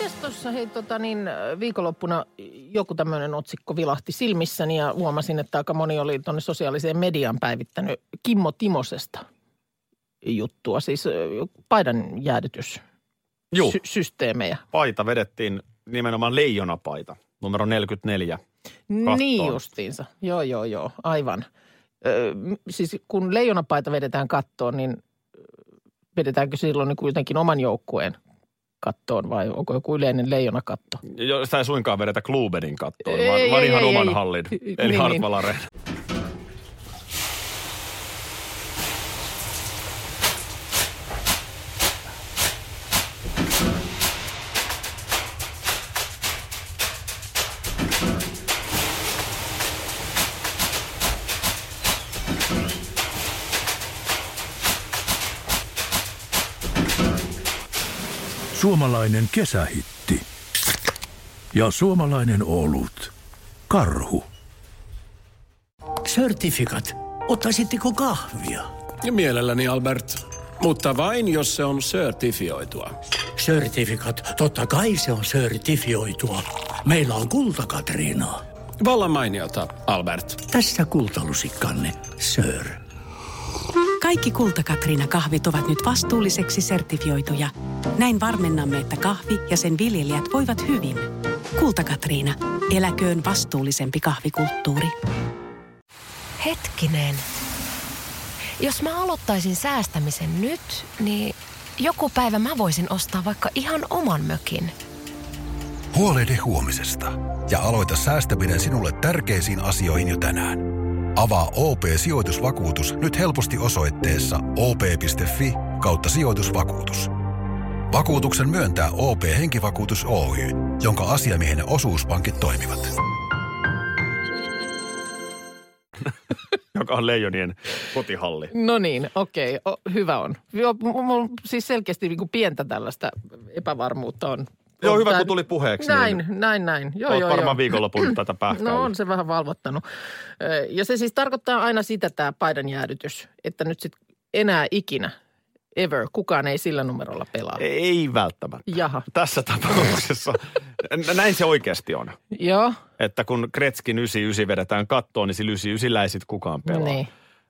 Mites tuossa hei tota niin, viikonloppuna joku tämmöinen otsikko vilahti silmissäni ja huomasin, että aika moni oli tuonne sosiaaliseen mediaan päivittänyt Kimmo Timosesta juttua, siis paidan jäädytys Juu, sy- systeemejä. paita vedettiin nimenomaan leijonapaita, numero 44. Niin justiinsa. Joo, joo, joo, aivan. Ö, siis kun leijonapaita vedetään kattoon, niin vedetäänkö silloin niin kuin jotenkin oman joukkueen kattoon vai onko joku yleinen leijonakatto? Jo- Sitä ei suinkaan vedetä Klubenin kattoon, Ei, vaan, ei, vaan ihan ei, oman ei. hallin, Niin, eli niin. Hartwall Arena. Suomalainen kesähitti. Ja suomalainen olut. Karhu. Certifikat. Ottaisitteko kahvia? Mielelläni, Albert. Mutta vain, jos se on sertifioitua. Certifikat. Totta kai se on sertifioitua. Meillä on kulta, Katriina. Vallan mainiota, Albert. Tässä kultalusikkanne, sir. Kaikki Kulta Katriina kahvit ovat nyt vastuulliseksi sertifioituja. Näin varmennamme, että kahvi ja sen viljelijät voivat hyvin. Kulta Katriina. Eläköön vastuullisempi kahvikulttuuri. Hetkinen. Jos mä aloittaisin säästämisen nyt, niin joku päivä mä voisin ostaa vaikka ihan oman mökin. Huolehdi huomisesta ja aloita säästäminen sinulle tärkeisiin asioihin jo tänään. Avaa OP-sijoitusvakuutus nyt helposti osoitteessa op.fi kautta sijoitusvakuutus. Vakuutuksen myöntää OP-henkivakuutus Oy, jonka asiamiehen osuuspankit toimivat. joka on leijonien kotihalli. No niin, okei, o, hyvä on. Joo, mulla siis selkeästi niin kuin pientä tällaista epävarmuutta on. Joo, hyvä, kun tuli puheeksi. Näin, Niin näin, näin. Joo, Oot joo, varmaan joo. viikonlopun tätä pähkäillyt. No on se vähän valvottanut. Ja se siis tarkoittaa aina sitä tämä paidan jäädytys, että nyt sitten enää ikinä, ever, kukaan ei sillä numerolla pelaa. Ei välttämättä. Jaha, Tässä tapauksessa. Näin se oikeasti on. joo, Että kun Kretskin 99 vedetään kattoon, niin sillä 99 ei sit kukaan pelaa. niin,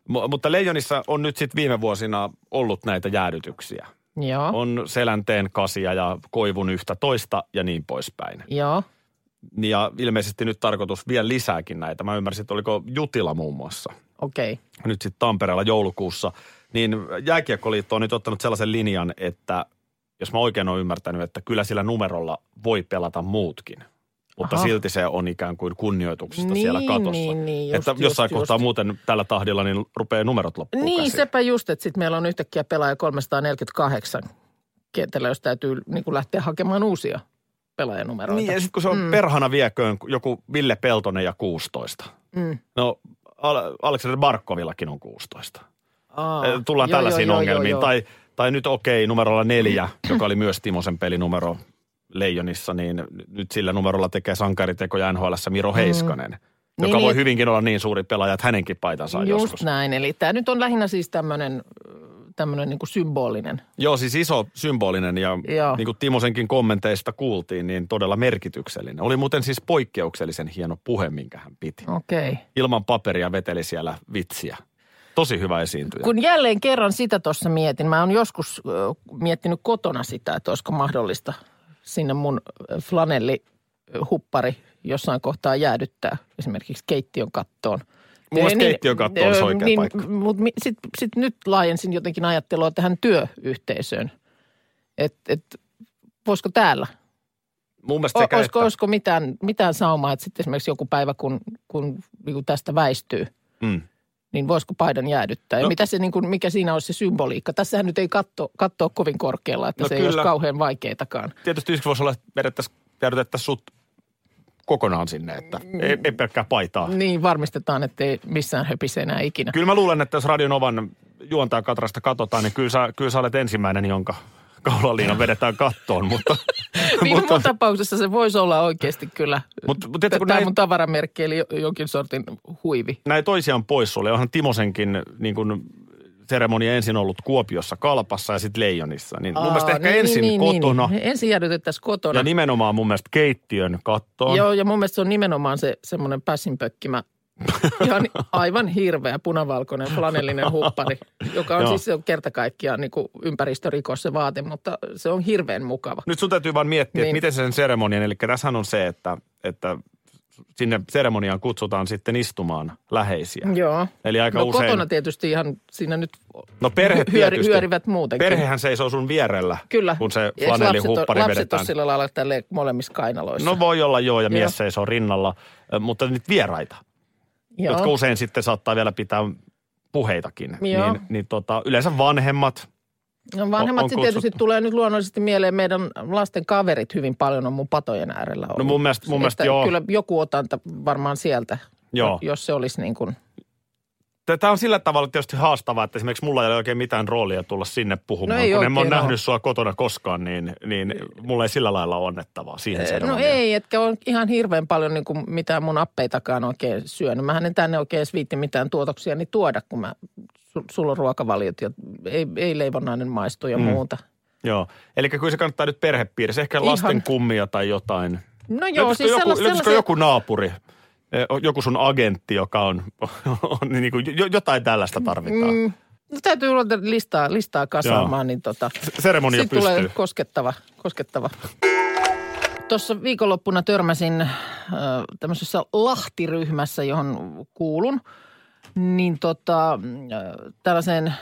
M- mutta Leijonissa on nyt sitten viime vuosina ollut näitä jäädytyksiä. Joo, On selänteen kasia ja koivun yhtä toista ja niin poispäin. joo. Ja ilmeisesti nyt tarkoitus vielä lisääkin näitä. Mä ymmärsin, että oliko Jutila muun muassa. Okei, Nyt sitten Tampereella joulukuussa. Niin Jääkiekkoliitto on nyt ottanut sellaisen linjan, että jos mä oikein olen ymmärtänyt, että kyllä sillä numerolla voi pelata muutkin. Mutta Aha. silti se on ikään kuin kunnioituksesta Niin, siellä katossa. niin, niin, just, että jossain just, kohtaa just. muuten tällä tahdilla niin rupeaa numerot loppuun Niin, käsiin. sepä just, että sitten meillä on yhtäkkiä pelaaja 348 kentällä, jos täytyy niin kuin lähteä hakemaan uusia pelaajanumeroita. Niin, ja sitten kun se on mm. perhana vieköön joku Ville Peltonen ja 16. Mm. No, Al- Aleksander Barkovillakin on 16. Aa, Tullaan joo, tällaisiin joo, joo, ongelmiin. joo, Tai, tai nyt okei, numerolla neljä, joka oli myös Timosen pelinumero Leijonissa, niin nyt sillä numerolla tekee sankaritekoja NHL Miro Heiskanen, joka Niin, voi hyvinkin olla niin suuri pelaaja, että hänenkin paitansa on Just joskus. näin. Eli tämä nyt on lähinnä siis tämmöinen tämmöinen niin kuin symbolinen. Joo, siis iso symbolinen ja Joo. niin kuin Timosenkin kommenteista kuultiin, niin todella merkityksellinen. Oli muuten siis poikkeuksellisen hieno puhe, minkä hän piti. Okei. Okay. Ilman paperia veteli siellä vitsiä. Tosi hyvä esiintyjä. Kun jälleen kerran sitä tuossa mietin, mä oon joskus ö, miettinyt kotona sitä, että olisiko mahdollista sinne mun flanellihuppari jossain kohtaa jäädyttää esimerkiksi keittiön kattoon. Mun mielestä Niin, keittiön katto olisi oikea niin, paikka. Mutta sitten sit nyt laajensin jotenkin ajattelua tähän työyhteisöön. Että et, voisiko täällä? Mun mielestä O, sekä olisiko, että, olisiko mitään, mitään saumaa, että sitten esimerkiksi joku päivä, kun, kun niin kuin tästä väistyy, mm. Niin voisiko paidan jäädyttää? Ja No. mitä se, niin kuin, mikä siinä olisi se symboliikka? Tässähän nyt ei katto, kattoa kovin korkealla, että No se ei olisi kyllä. kauhean vaikeatakaan. tietysti yksi voisi olla, että vedettäisiin, jäädytettäisiin sut kokonaan sinne, että ei, ei pelkkää paitaa. Niin, varmistetaan, ettei missään höpise enää ikinä. Kyllä mä luulen, että jos Radionovan juontaa Katrasta katsotaan, niin kyllä sä, kyllä sä olet ensimmäinen, jonka kaulaliina vedetään kattoon, mutta... Niin mutta, mun tapauksessa se voisi olla oikeasti kyllä. Mutta mut tiedätkö, kun Tämä näin, mun tavaramerkki, eli jo- jonkin sortin huivi. näin toisiaan pois oli. Onhan Timosenkin niin kuin, seremonia ensin ollut Kuopiossa Kalpassa ja sitten Leijonissa. Niin mun mielestä Aa, ehkä ensin kotona Niin, Ensin jäädytettäisiin kotona. ja nimenomaan mun mielestä keittiön kattoon. Joo, ja mun mielestä se on nimenomaan se semmoinen pässinpökkimä, ihan aivan hirveä punavalkoinen flanellinen huppari, joka on Joo. siis kerta kaikkiaan niin kuin ympäristörikos se vaate, mutta se on hirveän mukava. Nyt sun täytyy vaan miettiä, niin. Että miten sen seremonian, eli tässähän on se, että, että sinne seremoniaan kutsutaan sitten istumaan läheisiä. Joo. Eli aika no usein... kotona tietysti ihan siinä nyt No perhe hyöri, tietysti. hyörivät muutenkin. Perhehän seisoo sun vierellä, Kyllä. kun se flanellihuppari vedetään. Lapset on sillä lailla tälle molemmissa kainaloissa. No voi olla joo, ja Joo. mies seisoo rinnalla, mutta nyt vieraita, Joo. jotka usein sitten saattaa vielä pitää puheitakin. Joo. Niin, niin tota, yleensä vanhemmat, No vanhemmat on sitten tietysti kutsuttu. tulee nyt luonnollisesti mieleen meidän lasten kaverit hyvin paljon on mun patojen äärellä ollut. No mun mielestä- mun mielestä joo. Kyllä joku otanta varmaan sieltä, Joo. jos se olisi niin kuin, Tämä on sillä tavalla tietysti haastavaa, että esimerkiksi mulla ei ole oikein mitään roolia tulla sinne puhumaan. No ei kun en ole nähnyt sua kotona koskaan, niin, niin mulla ei sillä lailla ole onnettavaa siihen no seremoniaan. ei, etkä on ihan hirveän paljon niin kuin mitään mun appeitakaan oikein syönyt. Mähän en tänne oikein viitti mitään tuotoksia niin tuoda, kun mä, su, sulla on ruokavaliot ja ei, ei leivonnainen maistu ja Mm. muuta. Joo, eli kyllä se kannattaa nyt perhepiirissä, ehkä Ihan. lasten kummia tai jotain. No joo, löytyisikö siis joku, sellaisia... joku naapuri, joku sun agentti, joka on, on niin kuin, jo- jotain tällaista tarvitaan. Mm. No täytyy ruveta listaa, listaa kasaamaan, niin tota, Seremonia Sitten tulee pystyy. koskettava, koskettava. Tuossa viikonloppuna törmäsin äh, tämmöisessä Lahti-ryhmässä, johon kuulun, niin tota, äh, tällaiseen äh,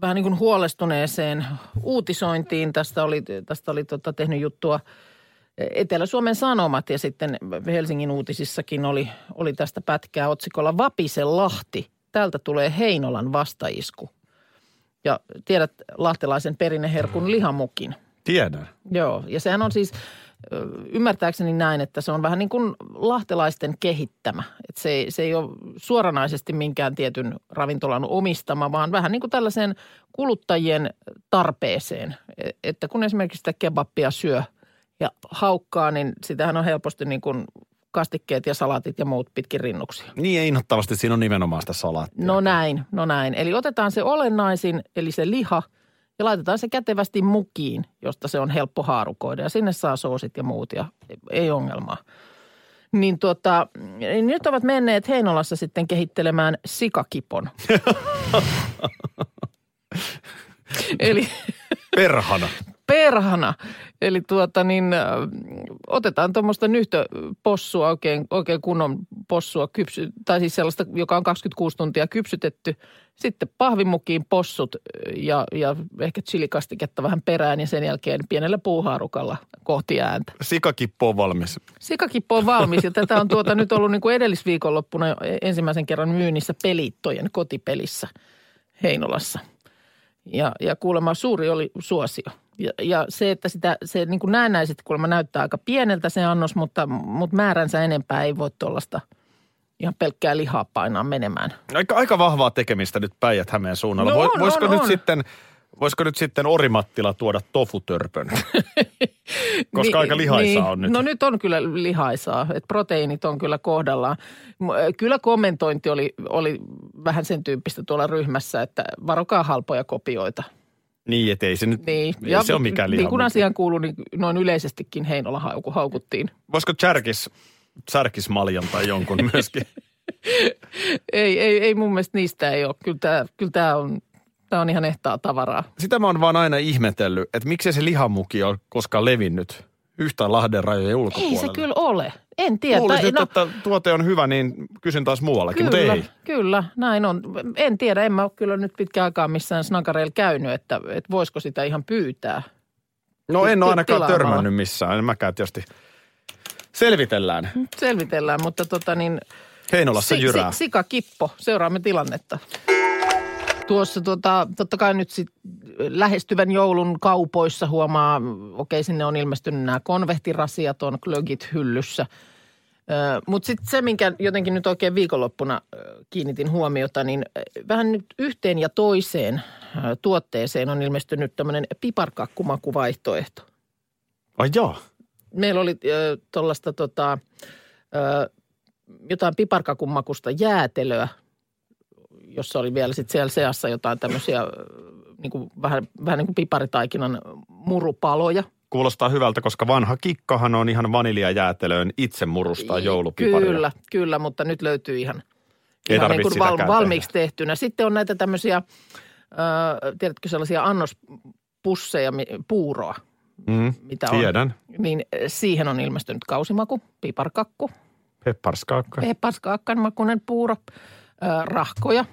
vähän niin kuin huolestuneeseen uutisointiin. Tästä oli, tästä oli tota, tehnyt juttua Etelä-Suomen Sanomat ja sitten Helsingin uutisissakin oli, oli tästä pätkää otsikolla Vapisen Lahti. Täältä tulee Heinolan vastaisku. Ja tiedät lahtelaisen perinneherkun lihamukin. Tiedän. Joo, ja sehän on siis ymmärtääkseni näin, että se on vähän niin kuin lahtelaisten kehittämä. Että se, ei, se ei ole suoranaisesti minkään tietyn ravintolan omistama, vaan vähän niin kuin tällaiseen kuluttajien tarpeeseen. E- Että kun esimerkiksi sitä kebappia syö ja haukkaa, niin sitähän on helposti niin kuin kastikkeet ja salaatit ja muut pitkin rinnuksia. Niin ja innoittavasti siinä on nimenomaan sitä salaattia. No näin, no näin. Eli otetaan se olennaisin, eli se liha, ja laitetaan se kätevästi mukiin, josta se on helppo haarukoida. Ja sinne saa soosit ja muut, ja ei ongelmaa. Niin tota, niin nyt ovat menneet Heinolassa sitten kehittelemään sikakipon. eli Perhana. Perhana. Eli tuota niin, äh, otetaan tuommoista nyhtöpossua, oikein, oikein kunnon possua, kypsy, tai siis sellaista, joka on 26 tuntia kypsytetty. Sitten pahvimukiin possut äh, ja, ja ehkä chilikastiketta vähän perään ja sen jälkeen pienellä puuhaarukalla kohti ääntä. Sikakippo on valmis. Sikakippo on valmis ja tätä on tuota nyt ollut niin kuin edellisviikonloppuna ensimmäisen kerran myynnissä pelittojen kotipelissä Heinolassa. Ja, ja kuulemma suuri oli suosio. Ja, ja se, että sitä, se niin kuin näennäisesti kuulemma näyttää aika pieneltä se annos, mutta, mutta määränsä enempää ei voi tuollaista ihan pelkkää lihaa painaa menemään. Aika, aika vahvaa tekemistä nyt Päijät-Hämeen suunnalla. No on, voisiko, on, nyt on. Sitten, voisiko nyt sitten Orimattila tuoda tofutörpön? Koska aika lihaisaa on nyt. No nyt on kyllä lihaisaa, että proteiinit on kyllä kohdallaan. Kyllä kommentointi oli, oli vähän sen tyyppistä tuolla ryhmässä, että varokaa halpoja kopioita. Niin, et ei se nyt, Niin, ei se ole mikään niin kuin asiaan kuuluu, niin noin yleisestikin Heinola hauku, haukuttiin. Voisiko Czärkis, Czärkis Maljan tai jonkun myöskin? Ei, ei, ei mun mielestä niistä ei ole. Kyllä tämä, kyllä tämä on, tämä on ihan ehtaa tavaraa. Sitä mä oon vaan aina ihmetellyt, että miksi se lihamuki on koskaan levinnyt yhtään Lahden rajojen ulkopuolelle. Ei se kyllä ole. En tiedä. Luulisin, nyt, että tuote on hyvä, niin kysyn taas muuallakin, mutta Kyllä, ei. kyllä, näin on. En tiedä, en mä ole kyllä nyt pitkään aikaa missään snakareilla käynyt, että, että voisiko sitä ihan pyytää. No en ole ainakaan tilaamalla. törmännyt missään. En mäkään tietysti. Selvitellään. Selvitellään, mutta tota niin... Heinolassa jyrää. Si, sikakippo, seuraamme tilannetta. Tuossa tota, totta kai nyt sit lähestyvän joulun kaupoissa huomaa, okei sinne on ilmestynyt nämä konvehtirasiat, on glögit hyllyssä. Mutta sitten se, minkä jotenkin nyt oikein viikonloppuna kiinnitin huomiota, niin vähän nyt yhteen ja toiseen tuotteeseen on ilmestynyt tämmöinen piparkakkumakuvaihtoehto. Ai joo. Meillä oli tuollaista tota, ö, jotain piparkakumakusta jäätelöä, jossa oli vielä sitten siellä seassa jotain tämmöisiä niin kuin, vähän, vähän niin kuin piparitaikinan murupaloja – Kuulostaa hyvältä, koska vanha kikkahan on ihan vaniljajäätelöön itse murustaa joulupiparia. Kyllä, kyllä, mutta nyt löytyy ihan, Ei ihan niin kuin sitäkään valmiiksi tehtynä. Sitten on näitä tämmöisiä, äh, tiedätkö sellaisia annospusseja, puuroa, Mm, mitä on. tiedän. Niin äh, siihen on ilmestynyt kausimaku, piparkakku, Pepparskaakka. pepparskaakkan makunen puuro, äh, rahkoja.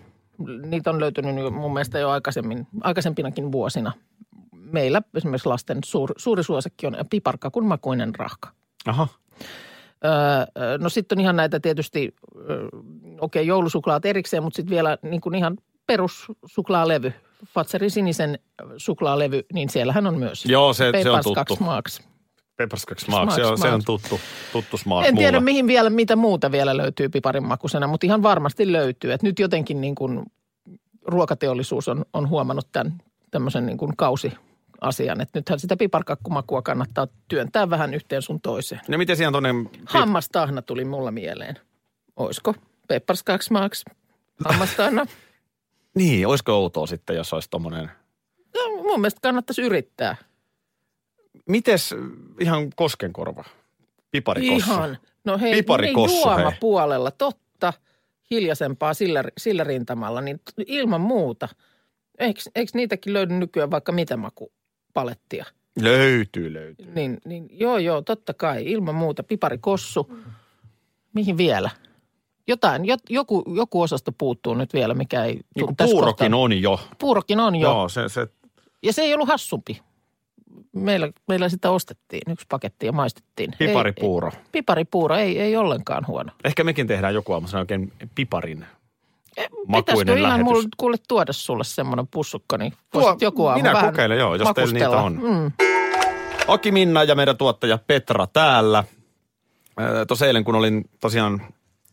Niitä on löytynyt mun mielestä jo aikaisemmin, aikaisempinakin vuosina. Meillä esimerkiksi lasten suur, suuri suosikki on piparkakun makuinen rahka. Aha. Öö, no sitten on ihan näitä tietysti, öö, okei okay, joulusuklaat erikseen, mutta sitten vielä niin kuin ihan perussuklaalevy. Fatserin sinisen suklaalevy, niin siellähän on myös. Joo, se, se on tuttu. Marks. Se on, Smaak, se on tuttu, tuttu smaak En tiedä, mulle. mihin vielä, mitä muuta vielä löytyy piparin makusena, mutta ihan varmasti löytyy. Et nyt jotenkin niin kuin ruokateollisuus on, on huomannut tämän tämmöisen niin kuin kausiasian. Että nythän sitä piparkakkumakua kannattaa työntää vähän yhteen sun toiseen. Ja miten siihen tuonne... Hammastahna tuli mulla mieleen. Oisko? Marks. Hammastahna. Niin, olisiko outoa sitten, jos olisi tommonen... No, mun mielestä kannattaisi yrittää. Mites ihan koskenkorva? Piparikossa. Ihan. No hei, Piparikossu, niin hei. juomapuolella, totta, hiljaisempaa sillä, sillä rintamalla, niin ilman muuta. Eikö, eikö niitäkin löydy nykyään vaikka mitä makupalettia? Löytyy, löytyy. Niin, niin joo, joo, totta kai, ilman muuta. Piparikossu. Mihin vielä? Jotain, jot, joku, joku osasto puuttuu nyt vielä, mikä ei... Niin puurokin kohtaa. on jo. Puurokin on jo. Joo, se, se, Ja se ei ollut hassumpi. Meillä, meillä sitä ostettiin yksi paketti ja maistettiin. Piparipuuro. Ei, ei, piparipuuro ei, ei ollenkaan huono. Ehkä mekin tehdään joku aamu oikein piparin Pitäisikö makuinen ihan lähetys. mulle kuule tuoda sulle semmoinen pussukka, niin Tuo- joku aamu minä vähän kokeilen, joo, jos teillä niitä on. Mm. Aki Minna ja meidän tuottaja Petra täällä. Tuossa eilen, kun olin tosiaan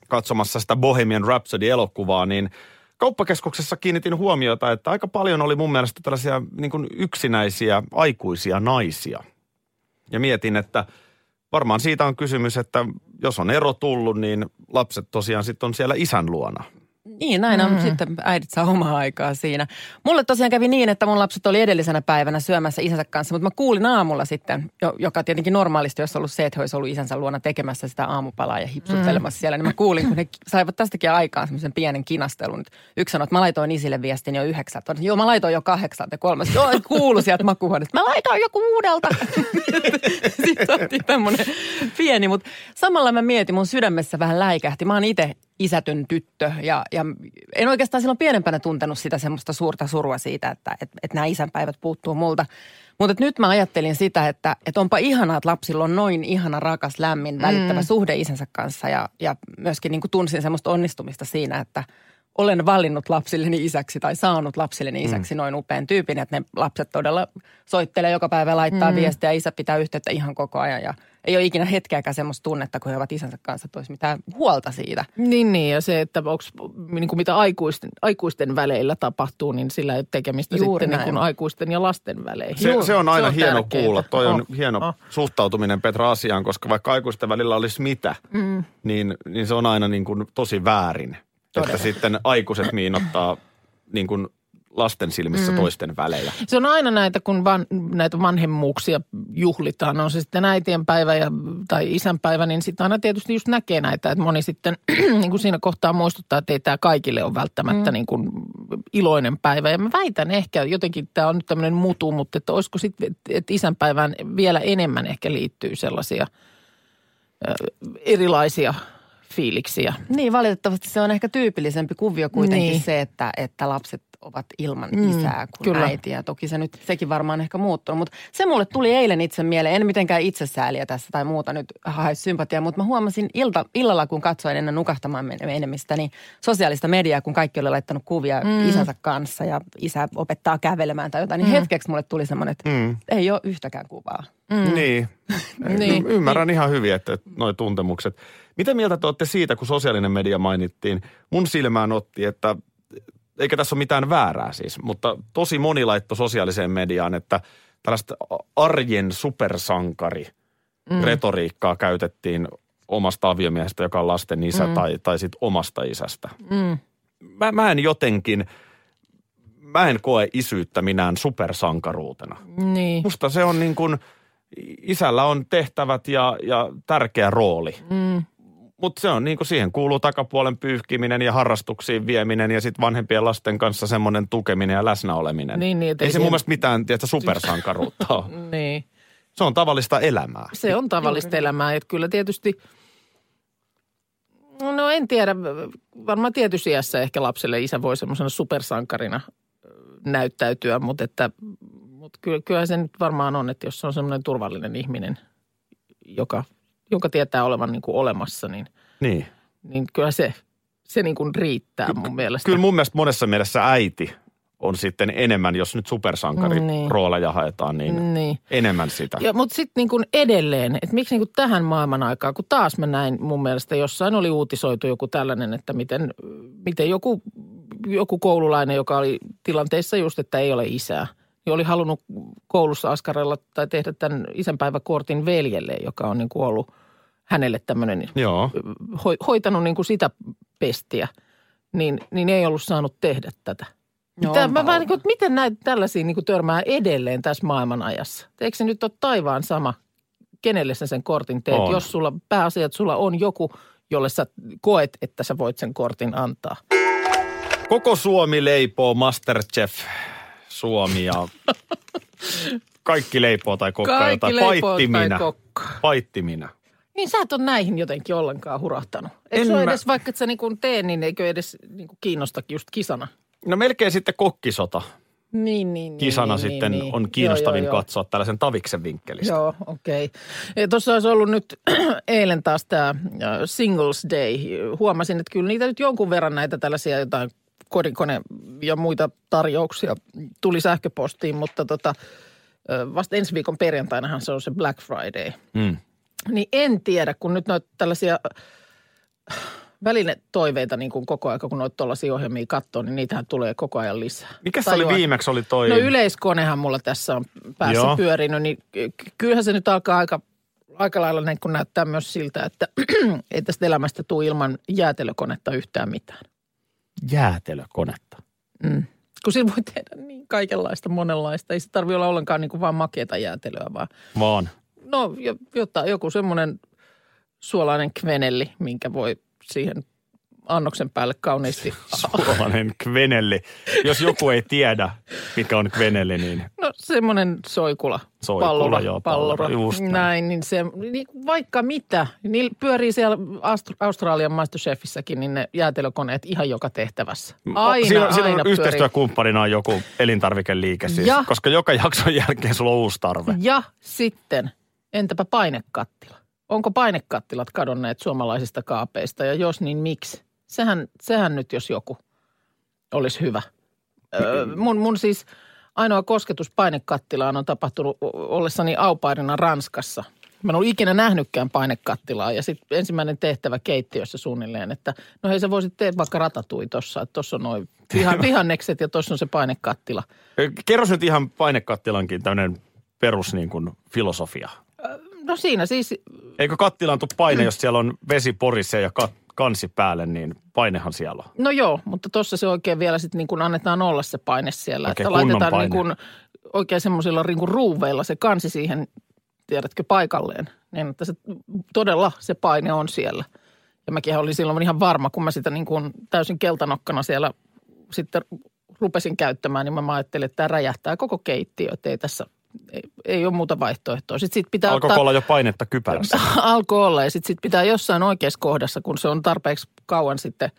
katsomassa sitä Bohemian Rhapsody-elokuvaa, niin kauppakeskuksessa kiinnitin huomiota, että aika paljon oli mun mielestä tällaisia niin kuin yksinäisiä aikuisia naisia. Ja mietin, että varmaan siitä on kysymys, että jos on ero tullut, niin lapset tosiaan sitten on siellä isän luona. Niin, näin on. Sitten äidit saa omaa aikaa siinä. Mulle tosiaan kävi niin, että mun lapset oli edellisenä päivänä syömässä isänsä kanssa, mutta mä kuulin aamulla sitten, jo- joka tietenkin normaalisti olisi ollut se, että he olisi ollut isänsä luona tekemässä sitä aamupalaa ja hipsuttelemassa siellä, niin mä kuulin, kun he saivat tästäkin aikaan semmoisen pienen kinastelun. Yksi sanoi, että mä laitoin isille viestin jo yhdeksältä. Joo, mä laitoin jo kahdeksalta ja kolmas. Joo, kuulu sieltä makuuhuoneesta. Mä laitoin joku uudelta. Sitten saatiin tämmöinen pieni, mutta samalla mä mietin, mun sydämessä vähän läikähti. Mä oon itse isätön tyttö ja, ja en oikeastaan silloin pienempänä tuntenut sitä semmoista suurta surua siitä, että et, et nämä isänpäivät puuttuu multa. Mutta nyt mä ajattelin sitä, että et onpa ihanaa, että lapsilla on noin ihana, rakas, lämmin, välittävä mm. suhde isänsä kanssa ja, ja myöskin niin kuin tunsin semmoista onnistumista siinä, että olen valinnut lapsilleni isäksi tai saanut lapsilleni isäksi mm. noin upean tyypin, että ne lapset todella soittelee joka päivä, laittaa mm. viestiä, isä pitää yhteyttä ihan koko ajan ja ei ole ikinä hetkeäkään semmoista tunnetta, kun he ovat isänsä kanssa, että olisi mitään huolta siitä. Niin, niin, ja se, että onks, niin kuin mitä aikuisten, aikuisten väleillä tapahtuu, niin sillä ei ole tekemistä Juuri sitten niin kuin aikuisten ja lasten väleihin. Se, se on aina hieno tärkeää. kuulla. Toi on Oh, hieno oh. suhtautuminen Petra asiaan, koska vaikka aikuisten välillä olisi mitä, mm. niin, niin se on aina niin kuin tosi väärin. Että sitten aikuiset miinottaa niin kuin lasten silmissä mm. toisten välejä. Se on aina näitä, kun van, näitä vanhemmuuksia juhlitaan, on se sitten äitien päivä ja, tai isän päivä, niin sitten aina tietysti just näkee näitä, että moni sitten niin kuin siinä kohtaa muistuttaa, että ei tämä kaikille ole välttämättä mm. niin kuin iloinen päivä. Ja mä väitän ehkä, jotenkin tämä on nyt tämmöinen mutu, mutta että olisiko sitten, että isänpäivään vielä enemmän ehkä liittyy sellaisia erilaisia fiiliksiä. Niin, valitettavasti se on ehkä tyypillisempi kuvio kuitenkin Niin. se, että, että lapset ovat ilman Mm, isää kuin kyllä. äitiä. Toki se nyt, sekin varmaan ehkä muuttunut, mutta se mulle tuli eilen itse mieleen. En mitenkään itsesääliä tässä tai muuta nyt hae sympatiaa, mutta mä huomasin ilta, illalla, kun katsoin ennen nukahtamaan men- menemistä, niin sosiaalista mediaa, kun kaikki oli laittanut kuvia Mm. isänsä kanssa ja isä opettaa kävelemään tai jotain, niin Mm. hetkeksi mulle tuli semmoinen, että Mm. ei ole yhtäkään kuvaa. Mm. Niin. Niin. Y- Ymmärrän ihan hyvin, että noi tuntemukset. Mitä mieltä te olette siitä, kun sosiaalinen media mainittiin? Mun silmään otti, että eikä tässä ole mitään väärää siis, mutta tosi moni laittoi sosiaaliseen mediaan, että tällaista arjen supersankari Mm. retoriikkaa käytettiin omasta aviomiehestä, joka on lasten isä, Mm. tai, tai sitten omasta isästä. Mm. Mä, mä en jotenkin, mä en koe isyyttä minään supersankaruutena. Niin. Musta se on niin kuin, isällä on tehtävät ja, ja tärkeä rooli. Mm. Mutta se on niin kuin siihen kuuluu takapuolen pyyhkiminen ja harrastuksiin vieminen ja sitten vanhempien lasten kanssa semmoinen tukeminen ja läsnäoleminen. Niin, niin, ei ei se mun mielestä mitään tietysti supersankaruutta ole. Niin. Se on tavallista elämää. Se on tavallista elämää, että kyllä tietysti, no en tiedä, varmaan tietyssä iässä ehkä lapselle isä voi semmoisena supersankarina näyttäytyä, mutta että mutta kyllä, kyllä se nyt varmaan on, että jos se on semmoinen turvallinen ihminen, joka, joka tietää olevan niin kuin olemassa, niin, Niin. niin kyllä se, se niin kuin riittää mun mielestä. Kyllä mun mielestä monessa mielessä äiti on sitten enemmän, jos nyt supersankari Niin. rooleja haetaan, niin, Niin. enemmän sitä. Ja, mutta sitten niin kuin edelleen, että miksi niin kuin tähän maailman aikaan, kun taas mä näin mun mielestä jossain oli uutisoitu joku tällainen, että miten, miten joku, joku koululainen, joka oli tilanteessa just, että ei ole isää, niin oli halunnut koulussa askarella tai tehdä tämän isänpäiväkortin veljelle, joka on niin kuin ollut hänelle tämmöinen, Joo. hoi, hoitanut niin kuin sitä pestiä, niin, niin ei ollut saanut tehdä tätä. Joo, Tää, onpa mä vaan, niin kuin, että miten näitä tällaisia niin kuin törmää edelleen tässä maailman ajassa? Eikö se nyt ole taivaan sama, kenelle sä sen kortin teet, On. jos sulla pääasia, että sulla on joku, jolle sä koet, että sä voit sen kortin antaa. Koko Suomi leipoo Masterchef Suomi ja kaikki leipoo tai kokkaa Kaikki jotain. Paitti tai minä. Paitti minä. Niin sä et ole näihin jotenkin ollenkaan hurahtanut. Eikö mä- edes, vaikka et sä niin tee, niin eikö edes niin kuin kiinnosta just kisana? No melkein sitten kokkisota Niin, niin, kisana niin, sitten niin, niin. on kiinnostavin Joo, joo, joo. katsoa tällaisen taviksen vinkkelistä. Joo, okei. Okay. Tuossa olisi ollut nyt eilen taas tämä Singles Day. Huomasin, että kyllä niitä nyt jonkun verran näitä tällaisia jotain kodikone ja muita tarjouksia tuli sähköpostiin, mutta tota, vasta ensi viikon perjantainahan se on se Black Friday. Mm. Niin en tiedä, kun nyt noita tällaisia välinetoiveita niin kuin koko ajan, kun noita tuollaisia ohjelmia katsoo, niin niitähän tulee koko ajan lisää. Mikä se oli viimeksi oli toi? No yleiskonehan mulla tässä on päässä Joo. pyörinyt, niin ky- kyllähän se nyt alkaa aika, aika lailla niin kun näyttää myös siltä, että ei tästä elämästä tule ilman jäätelökonetta yhtään mitään. Jäätelökonetta. Mm. Kun sillä voi tehdä niin kaikenlaista, monenlaista. Ei se tarvitse olla ollenkaan niin kuin vaan makeata jäätelöä, vaan Vaan. no jo- jotain, joku semmoinen suolainen kvenelli, minkä voi siihen annoksen päälle kauniisti. Suolainen kvenelli. Jos joku ei tiedä, mikä on kvenelli, niin No semmoinen soikula. Soikula, pallora, joo, pallora. pallora, just näin. näin. niin se, niin vaikka mitä. Niillä pyörii siellä Aust- Australian Masterchefissäkin niin ne jäätelökoneet ihan joka tehtävässä. Aina, siinä, siinä aina on pyörii. yhteistyökumppanina on joku elintarvikeliike siis, Ja- koska joka jakson jälkeen sulla on uusi tarve. Ja sitten, entäpä painekattila? Onko painekattilat kadonneet suomalaisista kaapeista ja jos niin miksi? Sehän, sehän nyt jos joku olisi hyvä. Öö, mun, mun siis ainoa kosketus painekattilaan on tapahtunut ollessani aupairina Ranskassa. Mä en ollut ikinä nähnytkään painekattilaa ja sitten ensimmäinen tehtävä keittiössä suunnilleen, että no hei sä voisit tehdä vaikka ratatui tossa, että tossa on noin viha, vihannekset ja tossa on se painekattila. Kerro nyt ihan painekattilankin tämmöinen perus niin kuin filosofia. No siinä siis Eikö kattilaan tuu paine, jos siellä on vesi porissa ja kat, kansi päälle, niin painehan siellä on. No joo, mutta tuossa se oikein vielä sitten niin kuin annetaan olla se paine siellä. Oikein että laitetaan paine. niin kuin oikein semmoisilla niin kuin ruuveilla se kansi siihen, tiedätkö, paikalleen. Niin, että se todella se paine on siellä. Ja mäkin olin silloin ihan varma, kun mä sitä niin kuin täysin keltanokkana siellä sitten rupesin käyttämään, niin mä ajattelin, että tämä räjähtää koko keittiö, että ei tässä, ei, ei ole muuta vaihtoehtoa. Sitten sit pitää Alkoiko ottaa, olla jo painetta kypärässä? Alkoi olla ja sitten sit pitää jossain oikeassa kohdassa, kun se on tarpeeksi kauan sitten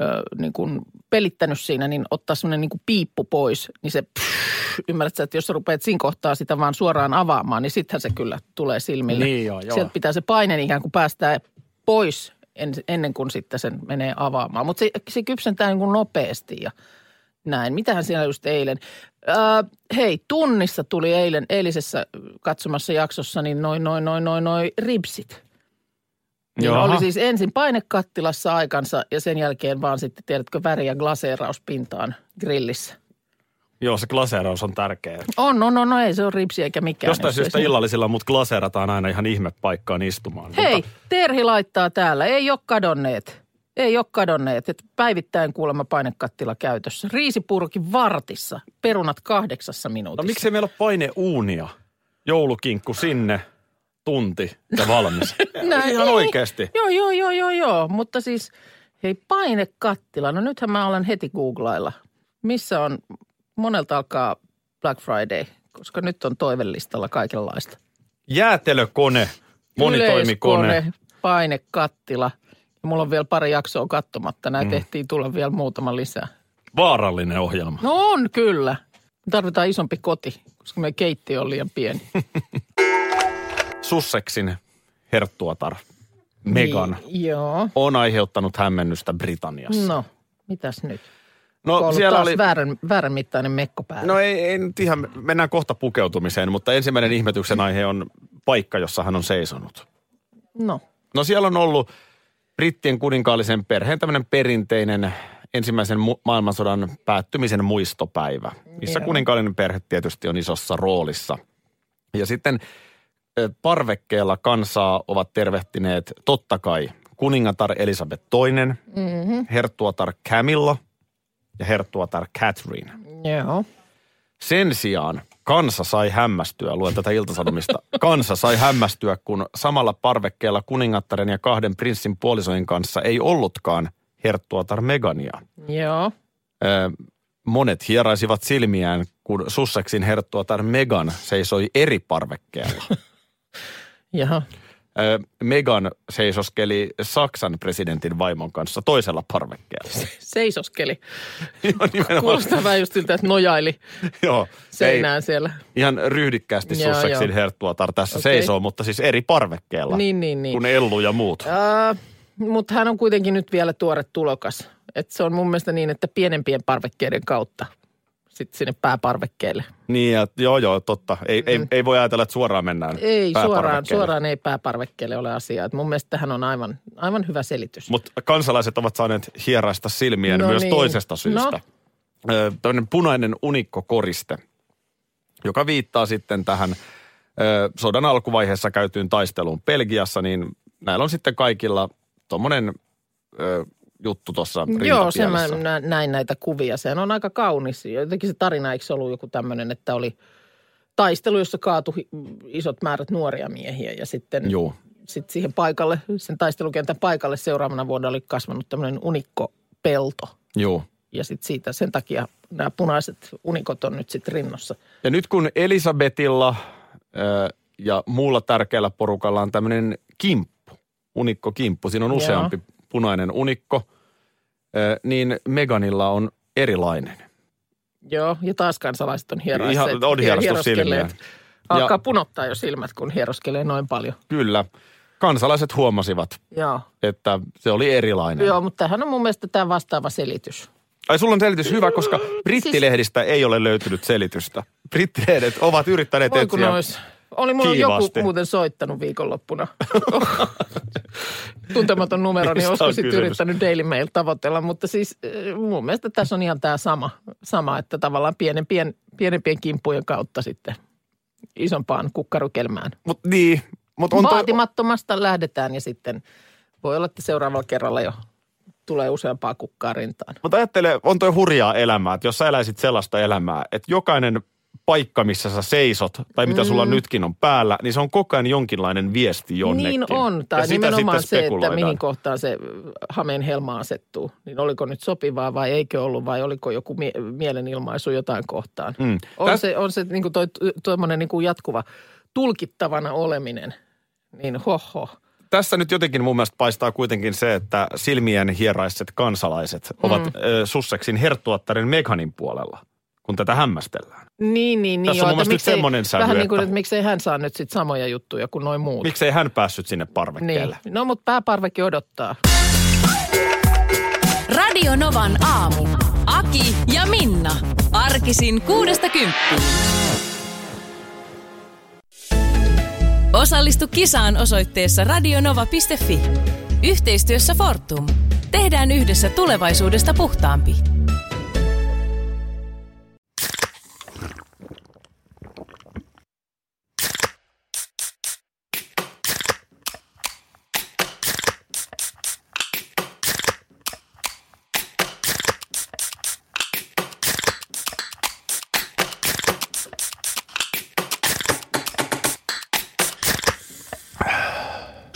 ö, niin kuin pelittänyt siinä, niin ottaa semmoinen niin kuin piippu pois, niin se pff, ymmärrät sä, että jos sä rupeat siinä kohtaa sitä vaan suoraan avaamaan, niin sittenhän se kyllä tulee silmille. Niin joo, joo. Sieltä pitää se paine ikään kuin päästää pois en, ennen kuin sitten sen menee avaamaan. Mutta se, se kypsentää niin kuin nopeasti ja näin. Mitähän siellä just eilen? Öö, hei, tunnissa tuli eilen, eilisessä katsomassa jaksossa, niin noin, noin, noin, noin, noin ripsit. Niin Jaha. oli siis ensin painekattilassa aikansa ja sen jälkeen vaan sitten, tiedätkö, väri- ja glaseeraus pintaan grillissä. Joo, se glaseeraus on tärkeä. On, on, on, no ei se ole ripsi eikä mikään. Jostain syystä se- illallisilla mut glaseerataan aina ihan ihme paikkaan istumaan. Hei, Mutta Terhi laittaa täällä, ei ole kadonneet. Ei ole kadonneet, että päivittäin kuulemma painekattila käytössä. Riisipurkin vartissa, perunat kahdeksassa no minuutissa. miksei meillä ole paineuunia? Joulukinkku sinne, tunti ja valmis. Näin, ihan ei. oikeasti. Joo, joo, joo, joo, joo. Mutta siis, hei, painekattila. No nythän mä olen heti googlailla. Missä on, monelta alkaa Black Friday, koska nyt on toivellistalla kaikenlaista. Jäätelökone, monitoimikone. Yleiskone, painekattila. Ja mulla on vielä pari jaksoa katsomatta. Näitä mm. tehtiin tulla vielä muutama lisää. Vaarallinen ohjelma. No on kyllä. Me tarvitaan isompi koti, koska meidän keittiö on liian pieni. Sussexin herttuatar Megan Niin, joo. on aiheuttanut hämmennystä Britanniassa. No, mitäs nyt? No ollut siellä taas oli... väärän, väärän mittainen mekko päällä. No ei, ei nyt ihan, mennään kohta pukeutumiseen, mutta ensimmäinen ihmetyksen aihe on paikka, jossa hän on seisonut. no. No siellä on ollut brittien kuninkaallisen perheen tämmöinen perinteinen ensimmäisen mu- maailmansodan päättymisen muistopäivä, missä Joo. kuninkaallinen perhe tietysti on isossa roolissa. Ja sitten parvekkeella kansaa ovat tervehtineet totta kai kuningatar Elisabeth II, Mm-hmm. herttuatar Camilla ja herttuatar Catherine. Joo. Sen sijaan kansa sai hämmästyä, luen tätä iltasanomista, kansa sai hämmästyä, kun samalla parvekkeella kuningattaren ja kahden prinssin puolisojen kanssa ei ollutkaan herttuatar Megania. Joo. Ö, monet hieraisivat silmiään, kun Sussexin herttuatar Megan seisoi eri parvekkeella. Jaha. Megan seisoskeli Saksan presidentin vaimon kanssa toisella parvekkeella. Seisoskeli. Joo. Kuulostaa vähän just siltä, että nojaili Joo, ei, seinään siellä. ihan ryhdikkäästi Joo, Sussexin herttuatar tässä Okei. seisoo, mutta siis eri parvekkeella. Niin, niin, niin. Kun Ellu ja muut. Äh, mutta hän on kuitenkin nyt vielä tuore tulokas. Et se on mun mielestä niin, että pienempien parvekkeiden kautta sitten sinne pääparvekkeelle. Niin, ja, joo, joo, totta. Ei, ei, ei voi ajatella, että suoraan mennään Mm. Ei, suoraan, suoraan ei pääparvekkeelle ole asiaa. Et mun mielestä tähän on aivan, aivan hyvä selitys. Mutta kansalaiset ovat saaneet hieraista silmiään No myös niin. toisesta syystä. No. Ö, Tämmöinen punainen unikkokoriste, joka viittaa sitten tähän ö, sodan alkuvaiheessa käytyyn taisteluun Belgiassa, niin näillä on sitten kaikilla tuommoinen juttu tuossa Joo, se mä nä- näin näitä kuvia. Sehän on aika kaunis. Jotenkin se tarina, eikö se ollut joku tämmöinen, että oli taistelu, jossa kaatui isot määrät nuoria miehiä ja sitten Joo. sit siihen paikalle, sen taistelukentän paikalle seuraavana vuonna oli kasvanut tämmöinen unikkopelto. Joo. Ja sitten siitä sen takia nämä punaiset unikot on nyt sitten rinnossa. Ja nyt kun Elisabetilla ö, ja muulla tärkeällä porukalla on tämmöinen kimppu, unikkokimppu, siinä on Joo. Punainen unikko, niin Meganilla on erilainen. Joo, ja taas kansalaiset on Ihan- hieroisseet. on hierastu silmiään. Alkaa Ja- punottaa jo silmät, kun hieroskelee noin paljon. Kyllä, kansalaiset huomasivat, Joo. että se oli erilainen. Joo, mutta tähän on mun mielestä tämä vastaava selitys. Ai sulla on selitys hyvä, koska brittilehdistä ei ole löytynyt selitystä. Brittilehdet ovat yrittäneet Voi kun etsiä. ois. Oli mulla kiivaasti. joku muuten soittanut viikonloppuna. Tuntematon numero, niin olisiko sitten yrittänyt Daily Mail tavoitella. Mutta siis eh, mun mielestä tässä on ihan tämä sama, sama, että tavallaan pienempien, pienempien kimppujen kautta sitten isompaan kukkarukelmään. Mut niin, mutta on toi, Vaatimattomasta lähdetään ja sitten voi olla, että seuraavalla kerralla jo tulee useampaa kukkaa rintaan. Mutta ajattele, on toi hurjaa elämää, että jos sä eläisit sellaista elämää, että jokainen paikka, missä sä seisot, tai mitä sulla Mm. nytkin on päällä, niin se on koko ajan jonkinlainen viesti jonnekin. Niin on, Ja tai sitä nimenomaan se, että mihin kohtaan se hameen helma asettuu. Niin oliko nyt sopivaa vai eikö ollut, vai oliko joku mie- mielenilmaisu jotain kohtaan. Mm. On Täs- se, on se niin kuin toi, tuommoinen niin kuin jatkuva tulkittavana oleminen, niin hoho. tässä nyt jotenkin mun mielestä paistaa kuitenkin se, että silmien hieraiset kansalaiset ovat Mm. ö, Sussexin herttuattaren Meghanin puolella, kun tätä hämmästellään. Niin, niin, niin. Tässä on joo, mun mielestä miksei- semmoinen sävy, Vähän niin kuin, että- miksei hän saa nyt sit samoja juttuja kuin noin muut. Miksei hän päässyt sinne parvekkeelle? Niin. No, mutta pääparvekin odottaa. Radio Novan aamu. Aki ja Minna. Arkisin kuudesta kymppiin. Osallistu kisaan osoitteessa radionova.fi. Yhteistyössä Fortum. Tehdään yhdessä tulevaisuudesta puhtaampi.